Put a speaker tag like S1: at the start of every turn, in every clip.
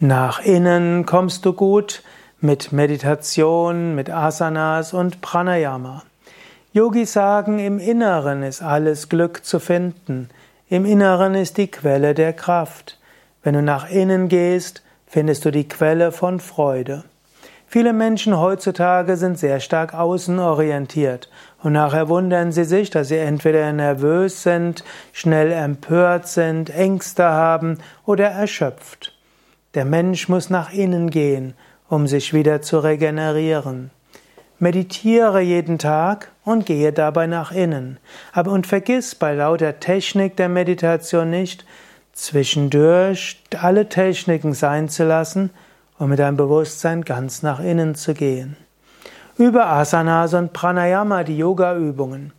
S1: Nach innen kommst du gut mit Meditation, mit Asanas und Pranayama. Yogis sagen, im Inneren ist alles Glück zu finden. Im Inneren ist die Quelle der Kraft. Wenn du nach innen gehst, findest du die Quelle von Freude. Viele Menschen heutzutage sind sehr stark außenorientiert und nachher wundern sie sich, dass sie entweder nervös sind, schnell empört sind, Ängste haben oder erschöpft. Der Mensch muss nach innen gehen, um sich wieder zu regenerieren. Meditiere jeden Tag und gehe dabei nach innen. Aber und vergiss bei lauter Technik der Meditation nicht, zwischendurch alle Techniken sein zu lassen und mit deinem Bewusstsein ganz nach innen zu gehen. Über Asanas und Pranayama, die Yoga-Übungen.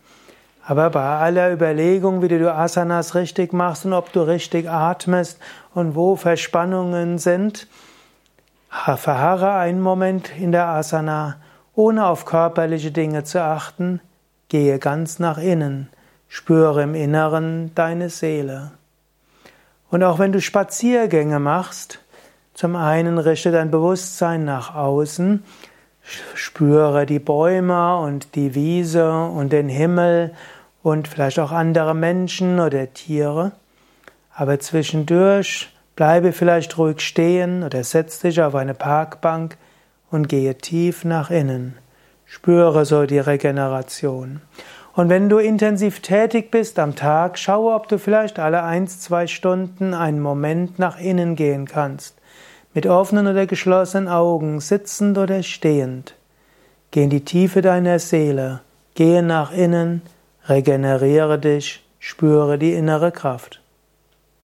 S1: Aber bei aller Überlegung, wie du Asanas richtig machst und ob du richtig atmest und wo Verspannungen sind, verharre einen Moment in der Asana, ohne auf körperliche Dinge zu achten, gehe ganz nach innen, spüre im Inneren deine Seele. Und auch wenn du Spaziergänge machst, zum einen richte dein Bewusstsein nach außen, spüre die Bäume und die Wiese und den Himmel und vielleicht auch andere Menschen oder Tiere. Aber zwischendurch bleibe vielleicht ruhig stehen oder setz dich auf eine Parkbank und gehe tief nach innen. Spüre so die Regeneration. Und wenn du intensiv tätig bist am Tag, schaue, ob du vielleicht alle eins, zwei Stunden einen Moment nach innen gehen kannst. Mit offenen oder geschlossenen Augen, sitzend oder stehend. Geh in die Tiefe deiner Seele. Gehe nach innen. Regeneriere dich, spüre die innere Kraft.